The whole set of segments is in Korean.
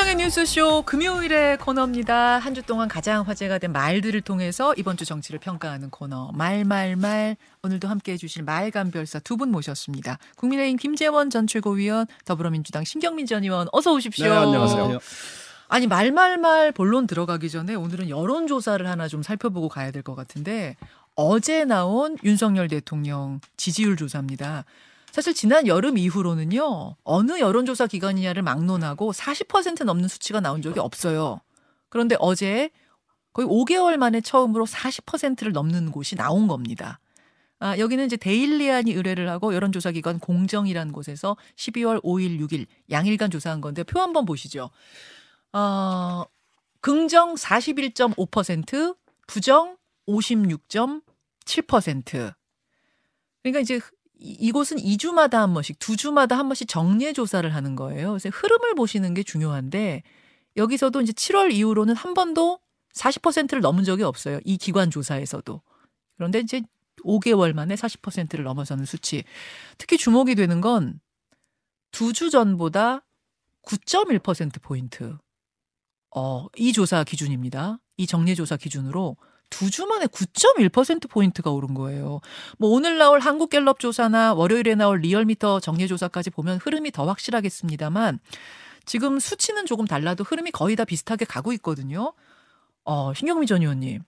김현정의 뉴스쇼 금요일의 코너입니다. 한 주 동안 가장 화제가 된 말들을 통해서 이번 주 정치를 평가하는 코너 말말말 오늘도 함께해 주실 말감별사 두 분 모셨습니다. 국민의힘 김재원 전 최고위원, 더불어민주당 신경민 전 의원 어서 오십시오. 네, 안녕하세요. 아니 말말말 본론 들어가기 전에 오늘은 여론조사를 하나 좀 살펴보고 가야 될 것 같은데 어제 나온 윤석열 대통령 지지율 조사입니다. 사실 지난 여름 이후로는요 어느 여론조사 기관이냐를 막론하고 40% 넘는 수치가 나온 적이 없어요. 그런데 어제 거의 5개월 만에 처음으로 40%를 넘는 곳이 나온 겁니다. 아, 여기는 이제 데일리안이 의뢰를 하고 여론조사 기관 공정이라는 곳에서 12월 5일, 6일 양일간 조사한 건데 표 한번 보시죠. 어, 긍정 41.5%, 부정 56.7%. 그러니까 이제 이- 이곳은 2주마다 한 번씩, 두 주마다 한 번씩 정례 조사를 하는 거예요. 그래서 흐름을 보시는 게 중요한데 여기서도 이제 7월 이후로는 한 번도 40%를 넘은 적이 없어요. 이 기관 조사에서도. 그런데 이제 5개월 만에 40%를 넘어서는 수치. 특히 주목이 되는 건 두 주 전보다 9.1% 포인트. 어, 이 조사 기준입니다. 이 정례 조사 기준으로 두 주 만에 9.1% 포인트가 오른 거예요. 뭐 오늘 나올 한국갤럽 조사나 월요일에 나올 리얼미터 정례 조사까지 보면 흐름이 더 확실하겠습니다만 지금 수치는 조금 달라도 흐름이 거의 다 비슷하게 가고 있거든요. 어, 신경민 전 의원님.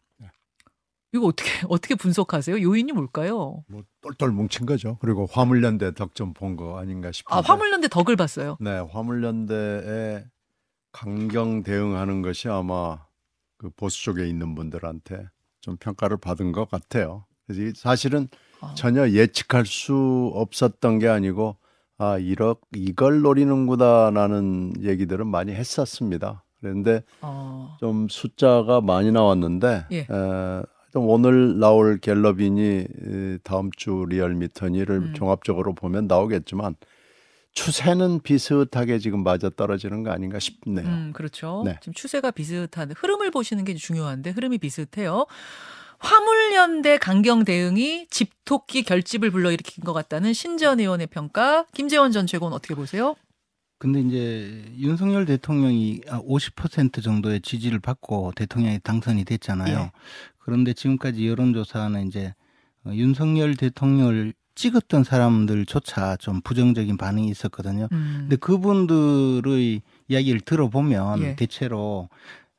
이거 어떻게 어떻게 분석하세요? 요인이 뭘까요? 뭐 똘똘 뭉친 거죠. 그리고 화물연대 덕 좀 본 거 아닌가 싶은데. 아, 화물연대 덕을 봤어요. 네, 화물연대에 강경 대응하는 것이 아마 그 보수 쪽에 있는 분들한테 좀 평가를 받은 것 같아요. 그래서 이 사실은 아. 전혀 예측할 수 없었던 게 아니고 아 이러 이걸 노리는구나라는 얘기들은 많이 했었습니다. 그런데 어. 좀 숫자가 많이 나왔는데 예. 에, 좀 오늘 나올 갤럽이니 에, 다음 주 리얼미터니를 음. 종합적으로 보면 나오겠지만 추세는 비슷하게 지금 맞아 떨어지는 거 아닌가 싶네요. 음, 그렇죠. 네. 지금 추세가 비슷한 흐름을 보시는 게 중요한데 흐름이 비슷해요. 화물연대 강경 대응이 집토끼 결집을 불러일으킨 것 같다는 신전 의원의 평가. 김재원 전 최고는 어떻게 보세요? 근데 이제 윤석열 대통령이 50% 정도의 지지를 받고 대통령이 당선이 됐잖아요. 예. 그런데 지금까지 여론조사는 이제 어, 윤석열 대통령을 찍었던 사람들조차 좀 부정적인 반응이 있었거든요. 음. 근데 그분들의 이야기를 들어보면 예. 대체로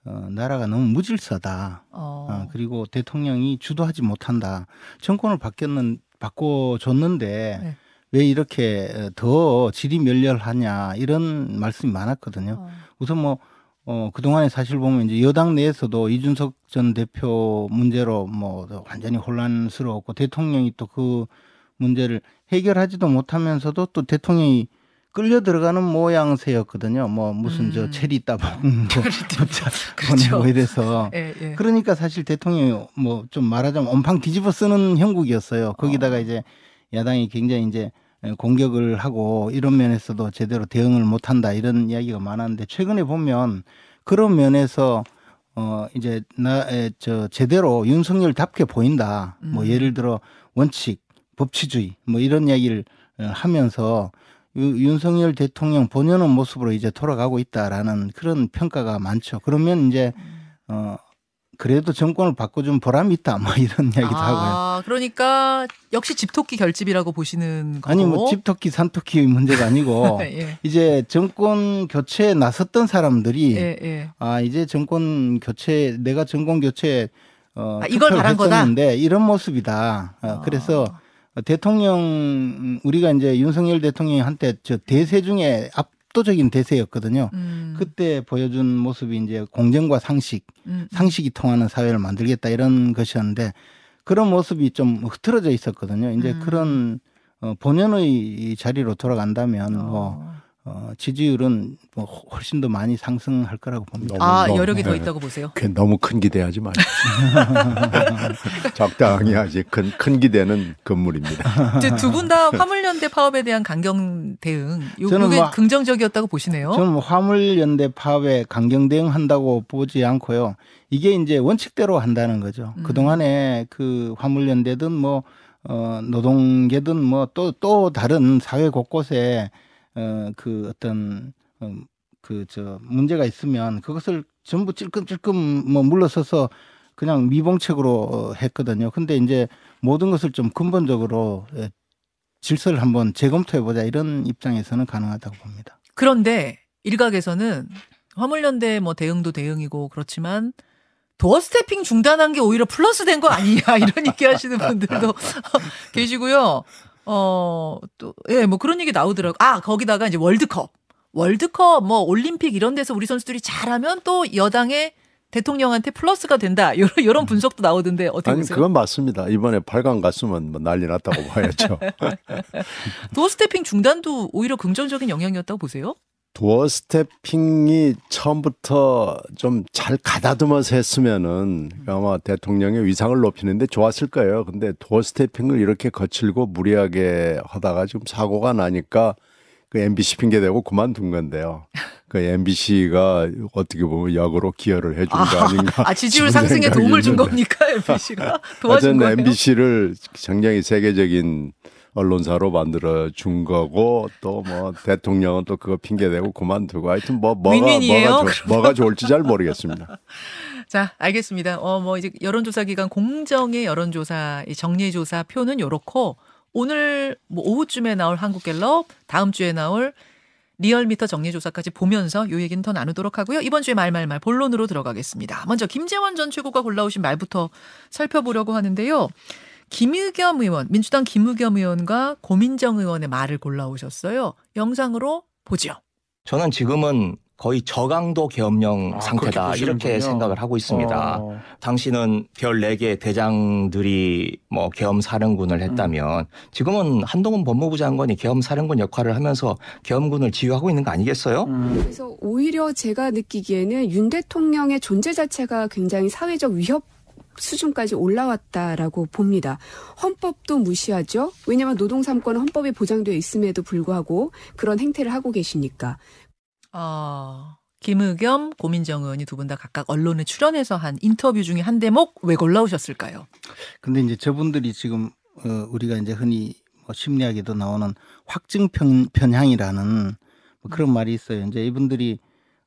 어, 나라가 너무 무질서다. 어. 어, 그리고 대통령이 주도하지 못한다. 정권을 바뀌었는 바꿔줬는데 네. 왜 이렇게 더 질이 멸렬하냐 이런 말씀이 많았거든요. 어. 우선 뭐 어, 그동안에 사실 보면 이제 여당 내에서도 이준석 전 대표 문제로 뭐 완전히 혼란스러웠고 대통령이 또그 문제를 해결하지도 못하면서도 또 대통령이 끌려 들어가는 모양새였거든요. 뭐 무슨 음. 저 체리 따봉 뭐 그렇죠. 뭐 이래서 예, 예. 그러니까 사실 대통령이 뭐 좀 말하자면 온팡 뒤집어 쓰는 형국이었어요. 거기다가 어. 이제 야당이 굉장히 이제 공격을 하고 이런 면에서도 제대로 대응을 못 한다 이런 이야기가 많았는데 최근에 보면 그런 면에서 어 이제 나저 제대로 윤석열답게 보인다. 뭐 음. 예를 들어 원칙, 법치주의 뭐 이런 이야기를 어, 하면서 유- 윤석열 대통령 본연의 모습으로 이제 돌아가고 있다라는 그런 평가가 많죠. 그러면 이제 어 그래도 정권을 바꿔준 보람이 있다 뭐 이런 이야기도 하고요. 아, 그러니까 역시 집토끼 결집이라고 보시는 거고. 아니 뭐 집토끼 산토끼 문제가 아니고 예, 이제 정권 교체에 나섰던 사람들이 예, 예. 아 이제 정권 교체 내가 정권 교체 어 아, 이걸 바란 거다? 이런 모습이다. 어, 아. 그래서 대통령 우리가 이제 윤석열 대통령이 한때 저 대세 중에 압도적인 대세였거든요. 음, 그때 보여준 모습이 이제 공정과 상식, 음, 상식이 통하는 사회를 만들겠다 이런 것이었는데 그런 모습이 좀 흐트러져 있었거든요. 이제 음. 그런 어, 본연의 이 자리로 돌아간다면 뭐 어. 어, 지지율은 뭐 훨씬 더 많이 상승할 거라고 봅니다. 너무, 아, 너무, 여력이 더 네. 있다고 보세요. 그 너무 큰 기대하지 마십시오. 적당히 하지 큰, 큰 기대는 건물입니다. 두 분 다 화물연대 파업에 대한 강경 대응, 요, 저는 뭐- 긍정적이었다고 보시네요. 저는 뭐 화물연대 파업에 강경 대응한다고 보지 않고요. 이게 이제 원칙대로 한다는 거죠. 음. 그동안에 그 화물연대든 뭐 어, 노동계든 뭐 또 또 다른 사회 곳곳에 어, 그 어떤 음, 그저 문제가 있으면 그것을 전부 찔끔찔끔 뭐 물러서서 그냥 미봉책으로 어, 했거든요. 근데 이제 모든 것을 좀 근본적으로 예, 질서를 한번 재검토해 보자 이런 입장에서는 가능하다고 봅니다. 그런데 일각에서는 화물연대 뭐 대응도 대응이고 그렇지만 도어 스태핑 중단한 게 오히려 플러스 된 거 아니냐 이런 얘기 하시는 분들도 계시고요. 어, 또, 예, 뭐 그런 얘기 나오더라고요. 아, 거기다가 이제 월드컵. 월드컵, 뭐 올림픽 이런 데서 우리 선수들이 잘하면 또 여당의 대통령한테 플러스가 된다. 요런, 요런 분석도 나오던데 어떻게 아니 보세요? 그건 맞습니다. 이번에 8강 갔으면 뭐 난리 났다고 봐야죠. doorstepping 중단도 오히려 긍정적인 영향이었다고 보세요? doorstepping이 처음부터 좀 잘 가다듬어서 했으면은 아마 대통령의 위상을 높이는데 좋았을 거예요. 근데 doorstepping을 이렇게 거칠고 무리하게 하다가 지금 사고가 나니까 그 MBC 핑계 대고 그만둔 건데요. 그 MBC가 어떻게 보면 역으로 기여를 해준 거 아닌가. 아, 지지율 상승에 도움을 준. 겁니까? MBC가 도와준 거예요? MBC를 굉장히 세계적인 언론사로 만들어 준 거고 또 뭐 대통령은 또 그거 핑계 대고 그만두고 하여튼 뭐 뭐가 뭐가, 좋- 뭐가 좋을지 잘 모르겠습니다. 자, 알겠습니다. 어, 뭐 이제 여론조사 기관 공정의 여론조사 이 정례조사 표는 요렇고 오늘 뭐 오후쯤에 나올 한국갤럽, 다음 주에 나올 리얼미터 정례조사까지 보면서 요 얘기는 더 나누도록 하고요. 이번 주에 말말말 본론으로 들어가겠습니다. 먼저 김재원 전 최고가 골라오신 말부터 살펴보려고 하는데요. 김의겸 의원, 민주당 김의겸 의원과 고민정 의원의 말을 골라오셨어요. 영상으로 보죠. 저는 지금은 거의 저강도 계엄령 아, 상태다 이렇게. 생각을 하고 있습니다. 어, 당신은 별 4개 대장들이 뭐 계엄 사령군을 음. 했다면 지금은 한동훈 법무부 장관이 계엄 사령군 역할을 하면서 계엄군을 지휘하고 있는 거 아니겠어요? 음. 그래서 오히려 제가 느끼기에는 윤 대통령의 존재 자체가 굉장히 사회적 위협 수준까지 올라왔다라고 봅니다. 헌법도 무시하죠. 왜냐하면 노동 3권은 헌법에 보장되어 있음에도 불구하고 그런 행태를 하고 계시니까. 어, 김의겸, 고민정 의원이 두 분 다 각각 언론에 출연해서 한 인터뷰 중에 한 대목 왜 골라오셨을까요? 근데 이제 저분들이 지금 어, 우리가 이제 흔히 뭐 심리학에도 나오는 확증 편, 편향이라는 뭐 그런 말이 있어요. 이제 이분들이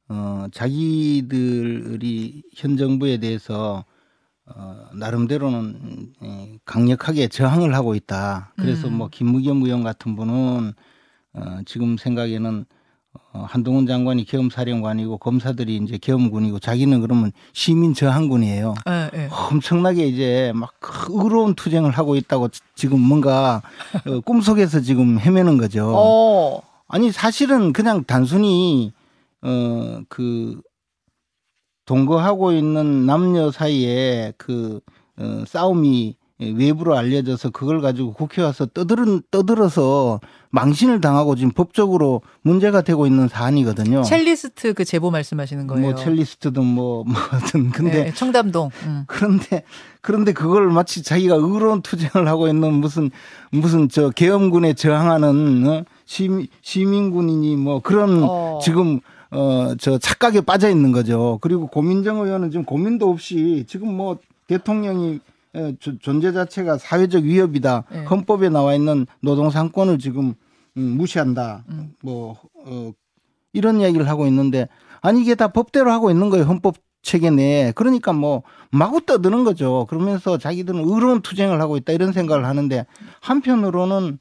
어, 자기들이 현 정부에 대해서 어, 나름대로는 에, 강력하게 저항을 하고 있다. 그래서 음. 뭐 김무겸 의원 같은 분은 어, 지금 생각에는 어, 한동훈 장관이 계엄사령관이고 검사들이 이제 계엄군이고 자기는 그러면 시민 저항군이에요. 예, 예. 엄청나게 이제 막그 의로운 투쟁을 하고 있다고 지- 지금 뭔가 어, 꿈속에서 지금 헤매는 거죠. 어, 아니 사실은 그냥 단순히 어그 동거하고 있는 남녀 사이에 그 어, 싸움이 외부로 알려져서 그걸 가지고 국회 와서 떠들은 떠들어서 망신을 당하고 지금 법적으로 문제가 되고 있는 사안이거든요. 첼리스트 그 제보 말씀하시는 거예요. 뭐 첼리스트든 뭐 뭐든 근데 예, 청담동. 음. 그런데 그런데 그걸 마치 자기가 의로운 투쟁을 하고 있는 무슨 무슨 저 계엄군에 저항하는 어? 시민 시민군이니 뭐 그런 어. 지금 어 저 착각에 빠져 있는 거죠. 그리고 고민정 의원은 지금 고민도 없이 지금 뭐 대통령이 존재 자체가 사회적 위협이다. 네. 헌법에 나와 있는 노동 상권을 지금 음, 무시한다. 음. 뭐 어, 이런 이야기를 하고 있는데 아니 이게 다 법대로 하고 있는 거예요. 헌법 체계 내에. 그러니까 뭐 마구 떠드는 거죠. 그러면서 자기들은 의로운 투쟁을 하고 있다 이런 생각을 하는데 한편으로는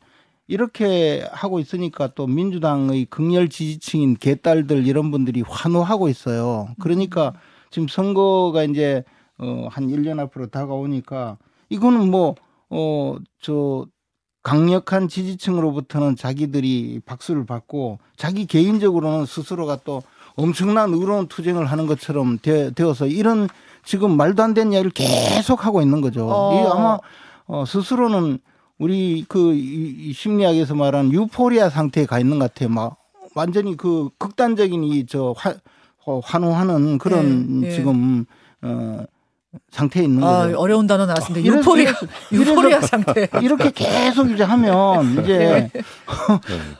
이렇게 하고 있으니까 또 민주당의 극렬 지지층인 개딸들 이런 분들이 환호하고 있어요. 그러니까 지금 선거가 이제 어, 한 1년 앞으로 다가오니까 이거는 뭐, 어, 저, 강력한 지지층으로부터는 자기들이 박수를 받고 자기 개인적으로는 스스로가 또 엄청난 의로운 투쟁을 하는 것처럼 되, 되어서 이런 지금 말도 안 되는 이야기를 계속 하고 있는 거죠. 어. 이 아마 어, 스스로는 우리 그 이, 이 심리학에서 말하는 유포리아 상태에 가 있는 것 같아요. 막 완전히 그 극단적인 이 저 환호하는 그런 예, 예. 지금 어 상태에 있는 아, 거죠. 어려운 단어 나왔습니다. 이래서- 유포리아, 유포리아 상태. 이렇게 계속 이제 하면 이제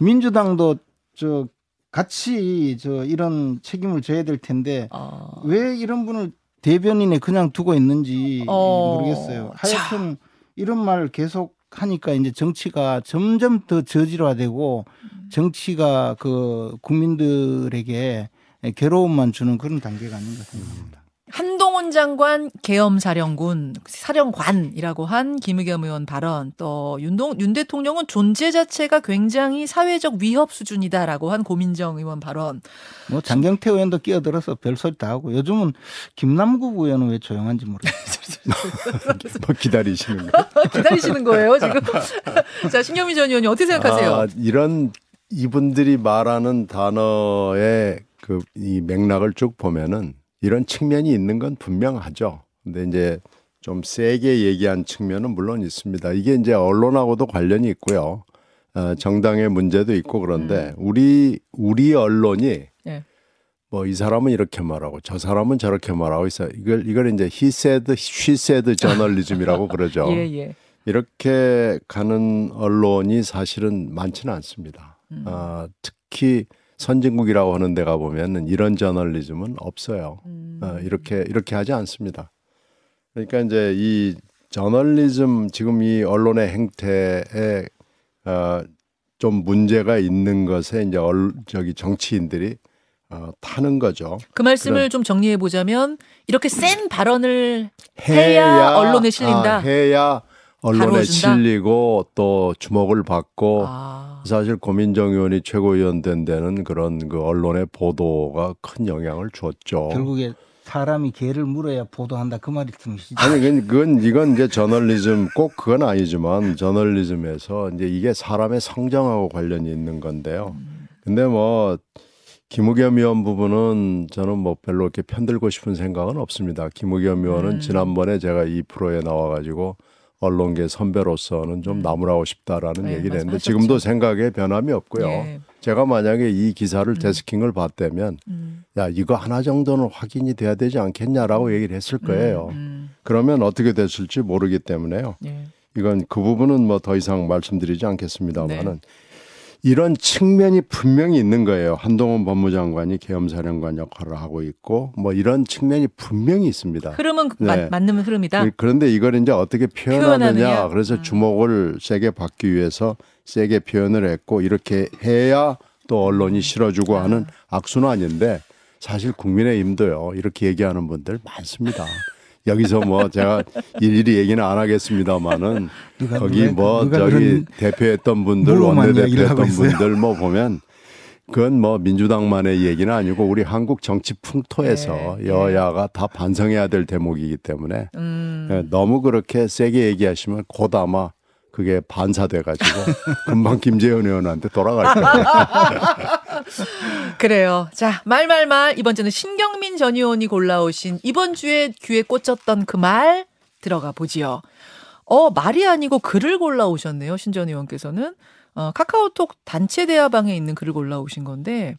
민주당도 저 같이 저 이런 책임을 져야 될 텐데 어, 왜 이런 분을 대변인에 그냥 두고 있는지 어. 모르겠어요. 하여튼 이런 말 계속 하니까 이제 정치가 점점 더 저질화되고 정치가 그 국민들에게 예, 괴로움만 주는 그런 단계가 아닌가 생각합니다. 한동훈 장관 계엄 사령군 사령관이라고 한 김의겸 의원 발언 또 윤동 윤 대통령은 존재 자체가 굉장히 사회적 위협 수준이다라고 한 고민정 의원 발언 뭐 장경태 의원도 끼어들어서 별 소리 다 하고 요즘은 김남국 의원은 왜 조용한지 모르겠어요. 뭐 기다리시는 거. 기다리시는 거예요 지금 자 신경미 전 의원님 어떻게 생각하세요? 아, 이런 이분들이 말하는 단어의 그 이 맥락을 쭉 보면은 이런 측면이 있는 건 분명하죠. 근데 이제 좀 세게 얘기한 측면은 물론 있습니다. 이게 이제 언론하고도 관련이 있고요. 어, 정당의 문제도 있고 그런데 우리 우리 언론이 예. 뭐이 사람은 이렇게 말하고 저 사람은 저렇게 말하고 있어. 이걸 이걸 이제 she said 저널리즘이라고 그러죠. 예 예. 이렇게 가는 언론이 사실은 많지는 않습니다. 음. 아, 특히 선진국이라고 하는 데가 보면은 이런 저널리즘은 없어요. 음. 어, 이렇게 이렇게 하지 않습니다. 그러니까 이제 이 저널리즘 지금 이 언론의 행태에 어, 좀 문제가 있는 것에 이제 얼, 저기 정치인들이 어, 타는 거죠. 그 말씀을 그런- 좀 정리해 보자면 이렇게 센 발언을 해야 언론에 실린다. 아, 해야 언론에? 실리고 또 주목을 받고 아, 사실 고민정 의원이 최고위원 된 데는 그런 그 언론의 보도가 큰 영향을 줬죠. 결국에 사람이 개를 물어야 보도한다 그 말이 등시죠. 아니 그건, 그건 이건 이제 저널리즘 꼭 그건 아니지만 저널리즘에서 이제 이게 사람의 성장하고 관련이 있는 건데요. 근데 뭐 김우겸 의원 부분은 저는 뭐 별로 이렇게 편들고 싶은 생각은 없습니다. 김우겸 의원은 음. 지난번에 제가 이 프로에 나와가지고 언론계 선배로서는 좀 나무라고 싶다라는 네, 얘기를 했는데 말씀하셨죠. 지금도 생각에 변함이 없고요. 예. 제가 만약에 이 기사를 데스킹을 봤다면 음, 야 이거 하나 정도는 확인이 돼야 되지 않겠냐라고 얘기를 했을 거예요. 음, 그러면 어떻게 됐을지 모르기 때문에요. 음, 예. 이건 그 부분은 뭐 더 이상 말씀드리지 않겠습니다만은 네. 이런 측면이 분명히 있는 거예요. 한동훈 법무장관이 계엄사령관 역할을 하고 있고 뭐 이런 측면이 분명히 있습니다. 흐름은 네. 맞, 맞는 흐름이다. 그런데 이걸 이제 어떻게 표현하느냐. 표현하느냐. 그래서 음. 주목을 세게 받기 위해서 세게 표현을 했고 이렇게 해야 또 언론이 실어주고 하는 악순환인데 사실 국민의힘도요 이렇게 얘기하는 분들 많습니다. 여기서 뭐 제가 일일이 얘기는 안 하겠습니다만은 거기 뭐 저기 대표했던 분들 원내대표했던. 분들 뭐 보면 그건 뭐 민주당만의 얘기는 아니고 우리 한국 정치 풍토에서 네, 여야가 다 반성해야 될 대목이기 때문에 음, 예, 너무 그렇게 세게 얘기하시면 곧 아마 그게 반사돼 가지고 금방 김재현 의원한테 돌아갈 거예요. 그래요. 자, 말말말 이번 주는 신경민 전 의원이 골라오신 이번 주에 귀에 꽂혔던 그 말 들어가 보지요. 어, 말이 아니고 글을 골라오셨네요. 신 전 의원께서는 어, 카카오톡 단체 대화방에 있는 글을 골라오신 건데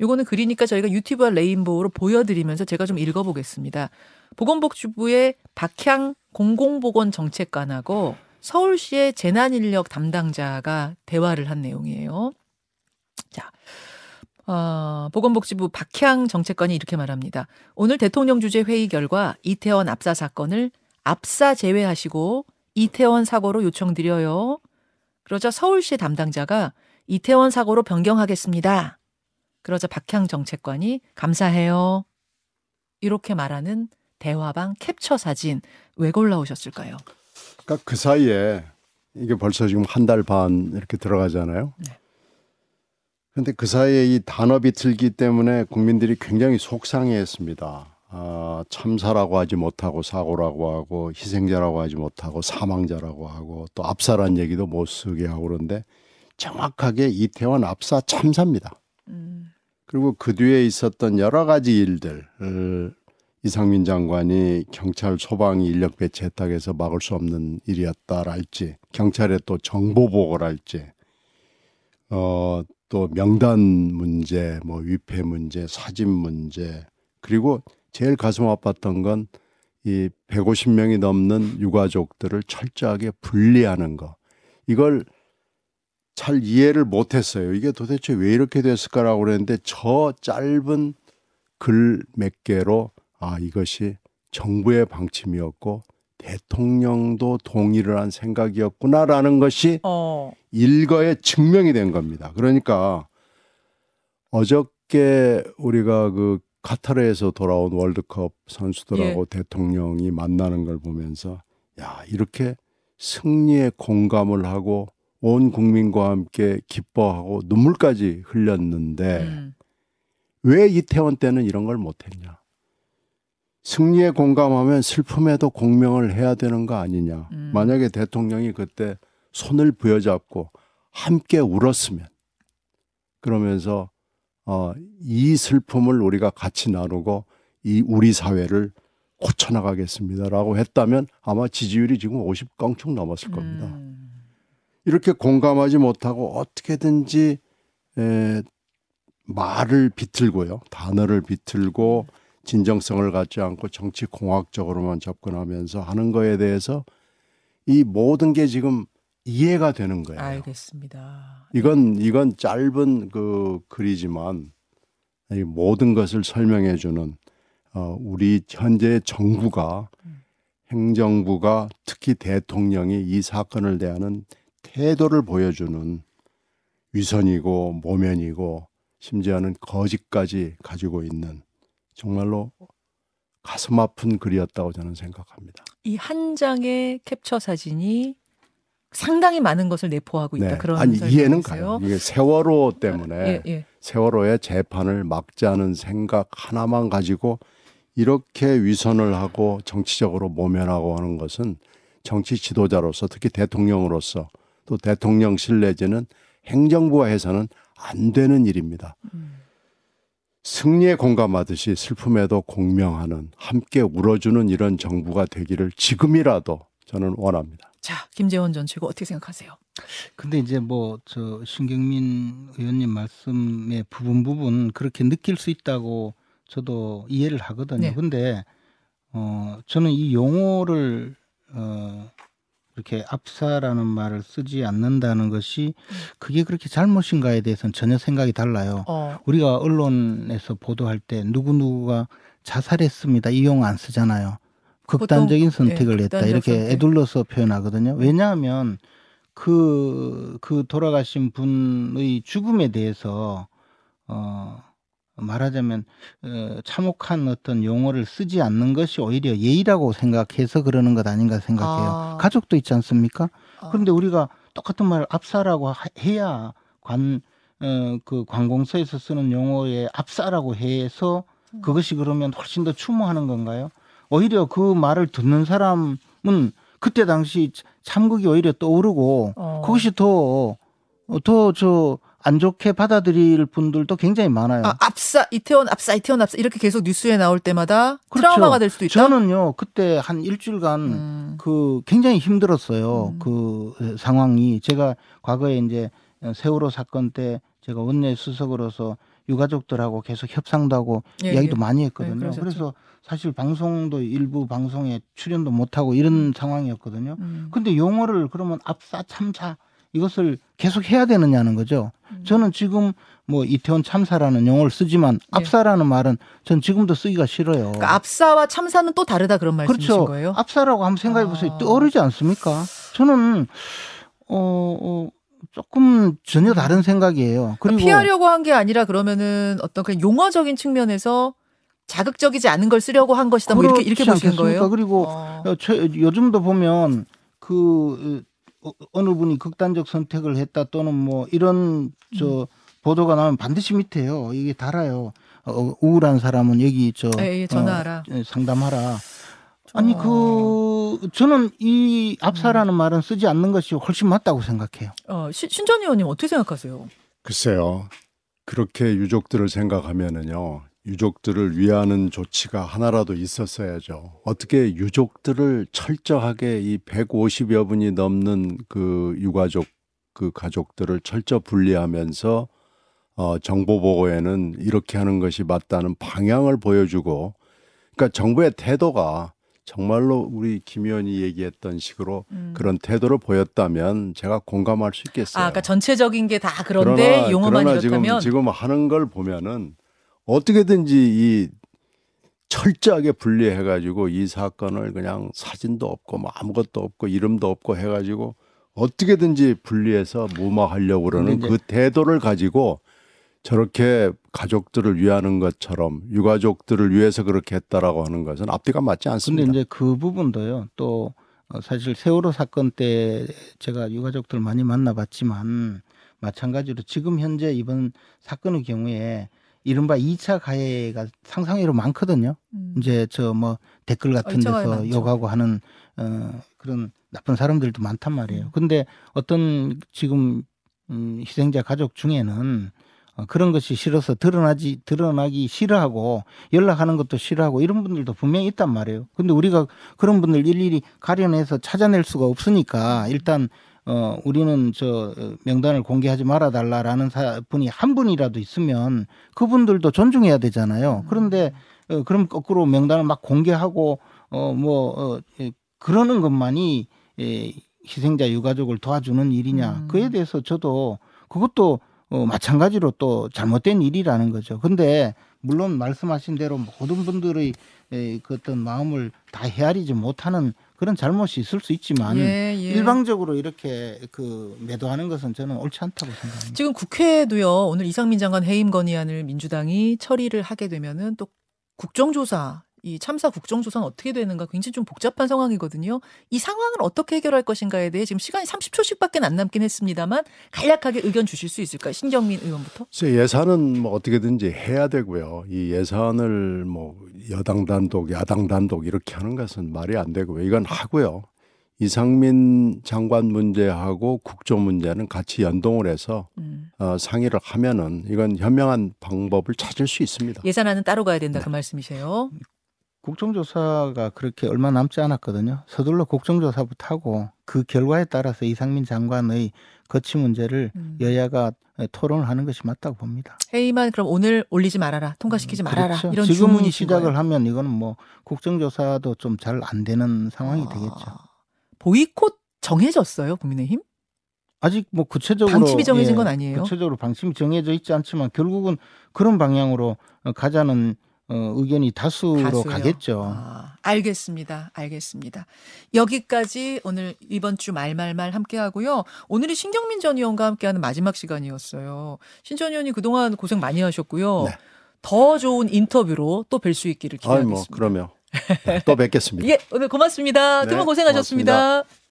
요거는 글이니까 저희가 유튜브와 레인보우로 보여드리면서 제가 좀 읽어보겠습니다. 보건복지부의 박향 공공보건 정책관하고 서울시의 재난인력 담당자가 대화를 한 내용이에요. 자, 어, 보건복지부 박향 정책관이 이렇게 말합니다. 오늘 대통령 주재 회의 결과 이태원 압사 사건을 압사 제외하시고 이태원 사고로 요청드려요. 그러자 서울시 담당자가 이태원 사고로 변경하겠습니다. 그러자 박향 정책관이 감사해요. 이렇게 말하는 대화방 캡처 사진 왜 골라오셨을까요? 그러니까 그 사이에 이게 벌써 지금 한 달 반 이렇게 들어가잖아요. 네. 그런데 그 사이에 이 단어비 틀기 때문에 국민들이 굉장히 속상해했습니다. 아, 참사라고 하지 못하고 사고라고 하고 희생자라고 하지 못하고 사망자라고 하고 또 압사란 얘기도 못 쓰게 하고 그런데 정확하게 이태원 압사 참사입니다. 음, 그리고 그 뒤에 있었던 여러 가지 일들 을 이상민 장관이 경찰 소방이 인력 배치했다고 해서 막을 수 없는 일이었다랄지 경찰의 또 정보 보고랄지 어 또 명단 문제 뭐 위패 문제 사진 문제 그리고 제일 가슴 아팠던 건 이 150명이 넘는 유가족들을 철저하게 분리하는 거 이걸 잘 이해를 못했어요. 이게 도대체 왜 이렇게 됐을까라고 그랬는데 저 짧은 글 몇 개로 아 이것이 정부의 방침이었고 대통령도 동의를 한 생각이었구나라는 것이 어, 일거에 증명이 된 겁니다. 그러니까 함께 우리가 그 카타르에서 돌아온 월드컵 선수들하고 예. 대통령이 만나는 걸 보면서 야 이렇게 승리에 공감을 하고 온 국민과 함께 기뻐하고 눈물까지 흘렸는데 음. 왜 이태원 때는 이런 걸 못했냐? 승리에 공감하면 슬픔에도 공명을 해야 되는 거 아니냐? 음. 만약에 대통령이 그때 손을 부여잡고 함께 울었으면 그러면서 어, 이 슬픔을 우리가 같이 나누고 이 우리 사회를 고쳐나가겠습니다라고 했다면 아마 지지율이 지금 50 껑충 넘었을 겁니다. 음. 이렇게 공감하지 못하고 어떻게든지 에, 말을 비틀고요. 단어를 비틀고 진정성을 갖지 않고 정치 공학적으로만 접근하면서 하는 거에 대해서 이 모든 게 지금 이해가 되는 거예요. 알겠습니다. 이건 이건 짧은 그 글이지만 이 모든 것을 설명해 주는 어, 우리 현재 정부가 행정부가 특히 대통령이 이 사건을 대하는 태도를 보여주는 위선이고 모면이고 심지어는 거짓까지 가지고 있는 정말로 가슴 아픈 글이었다고 저는 생각합니다. 이 한 장의 캡처 사진이 상당히 많은 것을 내포하고 있다. 그런 네. 아니 이해는? 가요. 이게 세월호 때문에 예, 예. 세월호의 재판을 막자는 생각 하나만 가지고 이렇게 위선을 하고 정치적으로 모면하고 하는 것은 정치 지도자로서 특히 대통령으로서 또 대통령실 내지는 행정부와 해서는 안 되는 일입니다. 음. 승리에 공감하듯이 슬픔에도 공명하는 함께 울어주는 이런 정부가 되기를 지금이라도 저는 원합니다. 자, 김재원 전 최고 어떻게 생각하세요? 근데 이제 뭐 저 신경민 의원님 말씀의 부분 부분 그렇게 느낄 수 있다고 저도 이해를 하거든요. 네. 근데 어 저는 이 용어를 어 이렇게 압사라는 말을 쓰지 않는다는 것이 그게 그렇게 잘못인가에 대해서는 전혀 생각이 달라요. 어, 우리가 언론에서 보도할 때 누구 누구가 자살했습니다. 이 용어 안 쓰잖아요. 극단적인 보통, 선택을 예, 했다 극단적 이렇게 선택. 애둘러서 표현하거든요. 왜냐하면 그, 그 돌아가신 분의 죽음에 대해서 어 말하자면 어, 참혹한 어떤 용어를 쓰지 않는 것이 오히려 예의라고 생각해서 그러는 것 아닌가 생각해요. 아. 가족도 있지 않습니까? 아. 그런데 우리가 똑같은 말을 압사라고 하- 해야 관, 어, 그 관공서에서 쓰는 용어에 압사라고 해서 음. 그것이 그러면 훨씬 더 추모하는 건가요? 오히려 그 말을 듣는 사람은 그때 당시 참극이 오히려 떠오르고 어. 그것이 더, 더 저 안 좋게 받아들일 분들도 굉장히 많아요. 아, 압사 이태원 압사 이태원 압사 이렇게 계속 뉴스에 나올 때마다 그렇죠. 트라우마가 될 수도 있다. 저는요, 그때 한 일주일간 음. 그 굉장히 힘들었어요. 음. 그 상황이 제가 과거에 이제 세월호 사건 때 제가 원내 수석으로서 유가족들하고 계속 협상도 하고 예, 이야기도 예. 많이 네, 했거든요. 그러셨죠. 그래서 사실 방송도 일부 방송에 출연도 못 하고 이런 상황이었거든요. 음. 근데 용어를 그러면 압사 참사 이것을 계속 해야 되느냐는 거죠. 음. 저는 지금 뭐 이태원 참사라는 용어를 쓰지만 예. 압사라는 말은 전 지금도 쓰기가 싫어요. 그러니까 압사와 참사는 또 다르다 그런 말씀이신 그렇죠. 거예요? 압사라고 한번 생각해 보세요. 아. 떠오르지 않습니까? 저는 어, 어 조금 전혀 다른 생각이에요. 그리고 그러니까 피하려고 한 게 아니라 그러면은 어떤 그냥 용어적인 측면에서 자극적이지 않은 걸 쓰려고 한 것이다. 뭐 이렇게 이렇게 보시는 않겠습니까? 거예요? 그리고 어. 어, 최- 요즘도 보면 그 어, 어느 분이 극단적 선택을 했다 또는 뭐 이런 저 보도가 나오면 반드시 밑에요. 이게 달아요. 어, 우울한 사람은 여기 저 예, 예, 전화하라. 어, 상담하라. 아니 어. 그 저는 이 압사라는 말은 쓰지 않는 것이 훨씬 맞다고 생각해요. 어, 신- 신전 의원님 어떻게 생각하세요? 글쎄요. 그렇게 유족들을 생각하면은요. 유족들을 위하는 조치가 하나라도 있었어야죠. 어떻게 유족들을 철저하게 이 150여 분이 넘는 그 유가족 그 가족들을 철저 분리하면서 어 정보 보고에는 이렇게 하는 것이 맞다는 방향을 보여주고 그러니까 정부의 태도가 정말로 우리 김 의원이 얘기했던 식으로 음. 그런 태도를 보였다면 제가 공감할 수 있겠어요. 아, 그러니까 전체적인 게 다 그런데 용어만 그러나 이렇다면 지금, 지금 하는 걸 보면은 어떻게든지 이 철저하게 분리해 가지고 이 사건을 그냥 사진도 없고 뭐 아무것도 없고 이름도 없고 해 가지고 어떻게든지 분리해서 무마하려고 그러는 근데 그 태도를 가지고 저렇게 가족들을 위하는 것처럼 유가족들을 위해서 그렇게 했다라고 하는 것은 앞뒤가 맞지 근데 않습니다. 이제 그 부분도요. 또 어, 사실 세월호 사건 때 제가 유가족들 많이 만나봤지만 마찬가지로 지금 현재 이번 사건의 경우에 이른바 2차 가해가 상상외로 많거든요. 음. 이제 저 뭐 댓글 같은 데서. 욕하고 하는 어 그런 나쁜 사람들도 많단 말이에요. 음. 근데 어떤 지금 음 희생자 가족 중에는 어, 그런 것이 싫어서 드러나지 드러나기 싫어하고 연락하는 것도 싫어하고 이런 분들도 분명히 있단 말이에요. 근데 우리가 그런 분들 일일이 가려내서 찾아낼 수가 없으니까 일단 어 우리는 저 어, 명단을 공개하지 말아 달라라는 분이 한 분이라도 있으면 그분들도 존중해야 되잖아요. 그런데 어, 그럼 거꾸로 명단을 막 공개하고 어뭐 어, 예, 그러는 것만이 예, 희생자 유가족을 도와주는 일이냐 음. 그에 대해서 저도 그것도 어, 마찬가지로 또 잘못된 일이라는 거죠. 근데 물론 말씀하신 대로 모든 분들의 에, 그 어떤 마음을 다 헤아리지 못하는 그런 잘못이 있을 수 있지만 예, 예. 일방적으로 이렇게 그 매도하는 것은 저는 옳지 않다고 생각합니다. 지금 국회도요. 오늘 이상민 장관 해임 건의안을 민주당이 처리를 하게 되면은 또 국정조사 이 참사 국정조사는 어떻게 되는가 굉장히 좀 복잡한 상황이거든요. 이 상황을 어떻게 해결할 것인가에 대해 지금 시간이 30초씩밖에 안 남긴 했습니다만 간략하게 의견 주실 수 있을까요? 신경민 의원부터. 예산은 뭐 어떻게든지 해야 되고요. 이 예산을 뭐 여당 단독, 야당 단독 이렇게 하는 것은 말이 안 되고요. 이건 하고요. 이상민 장관 문제하고 국조 문제는 같이 연동을 해서 음. 어, 상의를 하면은 이건 현명한 방법을 찾을 수 있습니다. 예산안은 따로 가야 된다 네. 그 말씀이세요. 국정조사가 그렇게 얼마 남지 않았거든요. 서둘러 국정조사부터 하고 그 결과에 따라서 이상민 장관의 거치 문제를 음. 여야가 토론을 하는 것이 맞다고 봅니다. 회의만 그럼 오늘 올리지 말아라, 통과시키지 말아라 그렇죠. 이런 지금 시작을 거예요. 하면 이거는 뭐 국정조사도 좀 잘 안 되는 상황이 아, 되겠죠. 보이콧 정해졌어요, 국민의힘? 아직 뭐 구체적으로 방침이 정해진 예, 건 아니에요? 구체적으로 방침이 정해져 있지 않지만 결국은 그런 방향으로 어, 가자는 어, 의견이 다수로 다수요. 가겠죠. 아, 알겠습니다. 알겠습니다. 여기까지 오늘 이번 주 말말말 함께 하고요. 오늘이 신경민 전 의원과 함께하는 마지막 시간이었어요. 신 전 의원이 그동안 고생 많이 하셨고요. 네. 더 좋은 인터뷰로 또 뵐 수 있기를 아이 기대하겠습니다. 뭐 그러면 또 뵙겠습니다. 예, 오늘 고맙습니다. 두 네, 분 고생하셨습니다. 고맙습니다.